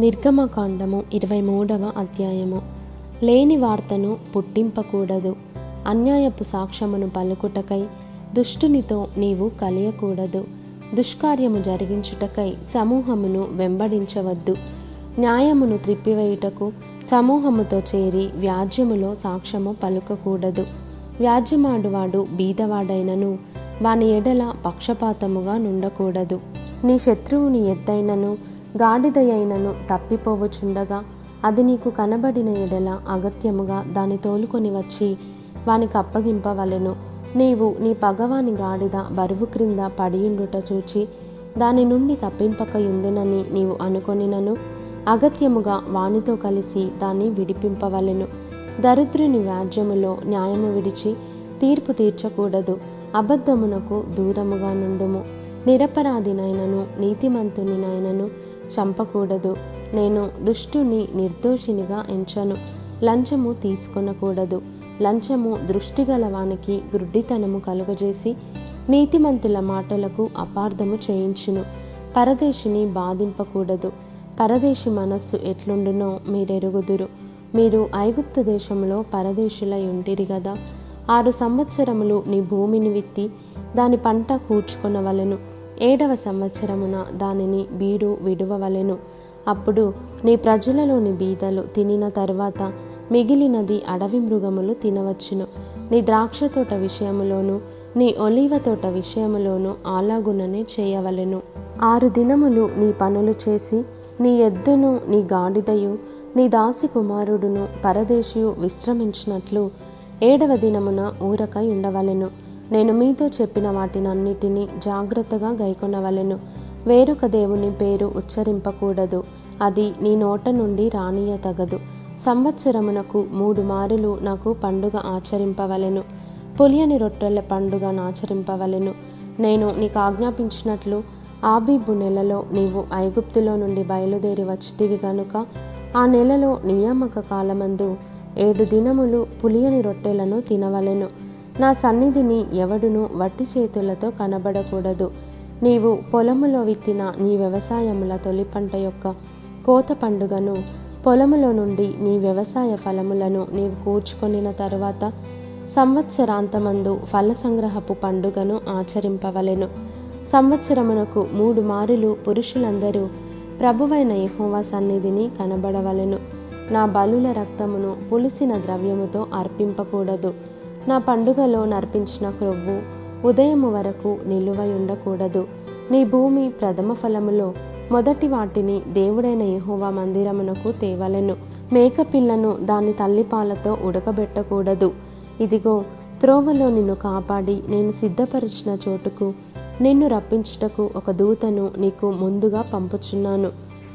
నిర్గమకాండము ఇరవై మూడవ అధ్యాయము. లేని వార్తను పుట్టింపకూడదు. అన్యాయపు సాక్ష్యమును పలుకుటకై దుష్టునితో నీవు కలియకూడదు. దుష్కార్యము జరిగించుటకై సమూహమును వెంబడించవద్దు. న్యాయమును త్రిప్పివేయుటకు సమూహముతో చేరి వ్యాజ్యములో సాక్ష్యము పలుకకూడదు. వ్యాజ్యమాడువాడు బీదవాడైనను వాని ఎడల పక్షపాతముగా నుండకూడదు. నీ శత్రువుని ఎద్దైనను గాడిదయైనను తప్పిపోవచుండగా అది నీకు కనబడిన ఎడల అగత్యముగా దాని తోలుకొని వచ్చి వానికి అప్పగింపవలెను. నీవు నీ పగవాని గాడిద బరువు క్రింద పడియుండుట చూచి దాని నుండి తప్పింపకయుందునని నీవు అనుకొనినను. అగత్యముగా వానితో కలిసి దాన్ని విడిపింపవలెను. దరిద్రుని వ్యాజ్యములో న్యాయము విడిచి తీర్పు తీర్చకూడదు. అబద్ధమునకు దూరముగా నుండుము. నిరపరాధినైనను నీతిమంతునినైనను చంపకూడదు. నేను దుష్టుని నిర్దోషినిగా ఎంచను. లంచము తీసుకొనకూడదు. లంచము దృష్టి గలవానికి గ్రుడ్డితనము కలుగజేసి నీతిమంతుల మాటలకు అపార్థము చేయించును. పరదేశిని బాధింపకూడదు. పరదేశి మనస్సు ఎట్లుండునో మీరెరుగుదురు. మీరు ఐగుప్తు దేశంలో పరదేశులై ఉంటిరి గదా. ఆరు సంవత్సరములు నీ భూమిని విత్తి దాని పంట కూర్చుకొనవలెను. ఏడవ సంవత్సరమున దానిని బీడు విడువవలెను. అప్పుడు నీ ప్రజలలోని బీదలు తినిన తర్వాత మిగిలినది అడవి మృగములు తినవచ్చును. నీ ద్రాక్ష తోట విషయములోను నీ ఒలీవ తోట విషయములోను ఆలాగుననే చేయవలెను. ఆరు దినములు నీ పనులు చేసి నీ ఎద్దును నీ గాడిదయు నీ దాసి కుమారుడును పరదేశియు విశ్రమించినట్లు ఏడవ దినమున ఊరకై ఉండవలెను. నేను మీతో చెప్పిన వాటినన్నిటినీ జాగ్రత్తగా గైకొనవలెను. వేరొక దేవుని పేరు ఉచ్చరింపకూడదు. అది నీ నోట నుండి రానియతగదు. సంవత్సరమునకు మూడు మారులు నాకు పండుగ ఆచరింపవలెను. పులియని రొట్టెల పండుగ ఆచరింపవలెను నేను నీకు ఆజ్ఞాపించినట్లు ఆబీబు నెలలో నీవు ఐగుప్తులో నుండి బయలుదేరి వచ్చితివి గనుక ఆ నెలలో నియామక కాలమందు ఏడు దినములు పులియని రొట్టెలను తినవలెను. నా సన్నిధిని ఎవడును వట్టి చేతులతో కనబడకూడదు. నీవు పొలములో విత్తిన నీ వ్యవసాయముల తొలి పంట యొక్క కోత పండుగను పొలములో నుండి నీ వ్యవసాయ ఫలములను నీవు కూర్చుకొనిన తరువాత సంవత్సరాంతమందు ఫల సంగ్రహపు పండుగను ఆచరింపవలెను. సంవత్సరమునకు మూడు మారులు పురుషులందరూ ప్రభువైన యహోవా సన్నిధిని కనబడవలెను. నా బలుల రక్తమును పులిసిన ద్రవ్యముతో అర్పింపకూడదు. నా పండుగలో నర్పించిన క్రొవ్వు ఉదయము వరకు నిలువై ఉండకూడదు. నీ భూమి ప్రథమ ఫలములో మొదటి వాటిని దేవుడైన యహోవా మందిరమునకు తేవలెను. మేకపిల్లను దాని తల్లిపాలతో ఉడకబెట్టకూడదు. ఇదిగో త్రోవలో నిన్ను కాపాడి నేను సిద్ధపరిచిన చోటుకు నిన్ను రప్పించుటకు ఒక దూతను నీకు ముందుగా పంపుచున్నాను.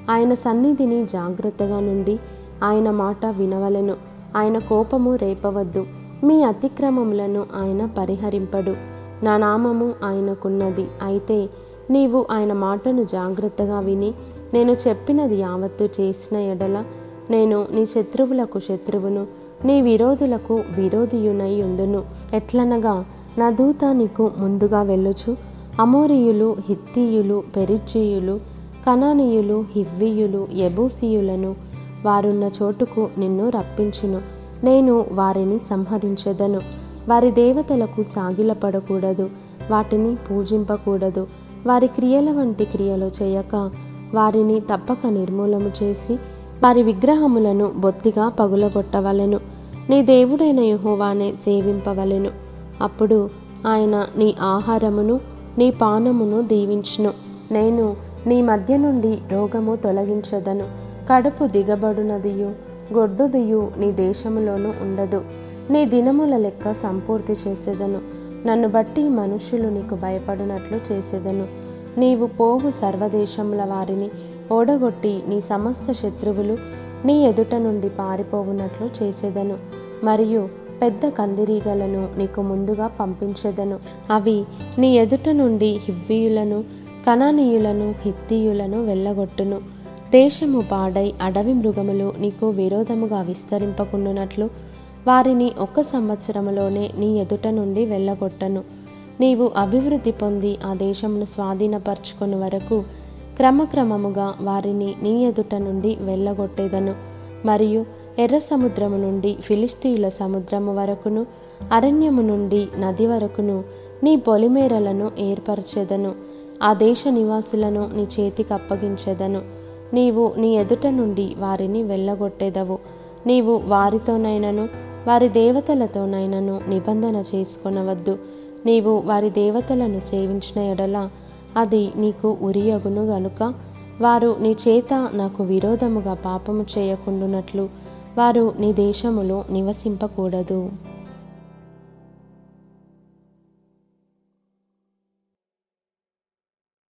ఆయన సన్నిధిని జాగ్రత్తగా నుండి ఆయన మాట వినవలెను. ఆయన కోపము రేపవద్దు. మీ అతిక్రమములను ఆయన పరిహరింపడు. నా నామము ఆయనకున్నది. అయితే నీవు ఆయన మాటను జాగ్రత్తగా విని నేను చెప్పినది యావత్తు చేసిన ఎడల నేను నీ శత్రువులకు శత్రువును నీ విరోధులకు విరోధియునై ఉందును. ఎట్లనగా నా దూత నీకు ముందుగా వెళ్ళొచ్చు అమోరియులు హిత్తీయులు పెరిచీయులు కనానీయులు హివ్వీయులు ఎబూసీయులను వారున్న చోటుకు నిన్ను రప్పించును. నేను వారిని సంహరించెదను. వారి దేవతలకు సాగిలపడకూడదు. వాటిని పూజింపకూడదు. వారి క్రియల వంటి క్రియలు చేయక వారిని తప్పక నిర్మూలము చేసి వారి విగ్రహములను బొత్తిగా పగులగొట్టవలెను. నీ దేవుడైన యహోవానే సేవింపవలెను. అప్పుడు ఆయన నీ ఆహారమును నీ పానమును దీవించును. నేను నీ మధ్య నుండి రోగము తొలగించదను. కడుపు దిగబడునదియు. గొడ్డుదియు నీ దేశములోనూ ఉండదు. నీ దినముల లెక్క సంపూర్తి చేసేదను. నన్ను బట్టి మనుషులు నీకు భయపడినట్లు చేసేదను. నీవు పోవు సర్వదేశముల వారిని. ఓడగొట్టి నీ సమస్త శత్రువులు నీ ఎదుట నుండి పారిపోవునట్లు చేసేదను. మరియు పెద్ద కందిరీగలను నీకు ముందుగా పంపించెదను. అవి నీ ఎదుట నుండి హివ్వీయులను కణనీయులను హిత్తీయులను వెళ్ళగొట్టును. దేశము పాడై అడవి మృగములు నీకు విరోధముగా విస్తరింపకుండునట్లు వారిని ఒక్క సంవత్సరములోనే నీ ఎదుట నుండి వెళ్ళగొట్టను. నీవు అభివృద్ధి పొంది ఆ దేశమును స్వాధీనపరచుకుని వరకు క్రమక్రమముగా వారిని నీ ఎదుట నుండి వెళ్ళగొట్టేదను. మరియు ఎర్ర సముద్రము నుండి ఫిలిస్తీయుల సముద్రము వరకును అరణ్యము నుండి నది వరకును నీ పొలిమేరలను ఏర్పరచెదను. ఆ దేశ నివాసులను నీ చేతికి అప్పగించెదను. నీవు నీ ఎదుట నుండి వారిని వెళ్ళగొట్టేదవు. నీవు వారితోనైనను వారి దేవతలతోనైనను నిబంధన చేసుకొనవద్దు. నీవు వారి దేవతలను సేవించిన ఎడల అది నీకు ఉరియగును గనుక వారు నీ చేత నాకు విరోధముగా పాపము చేయకుండునట్లు వారు నీ దేశములో నివసింపకూడదు.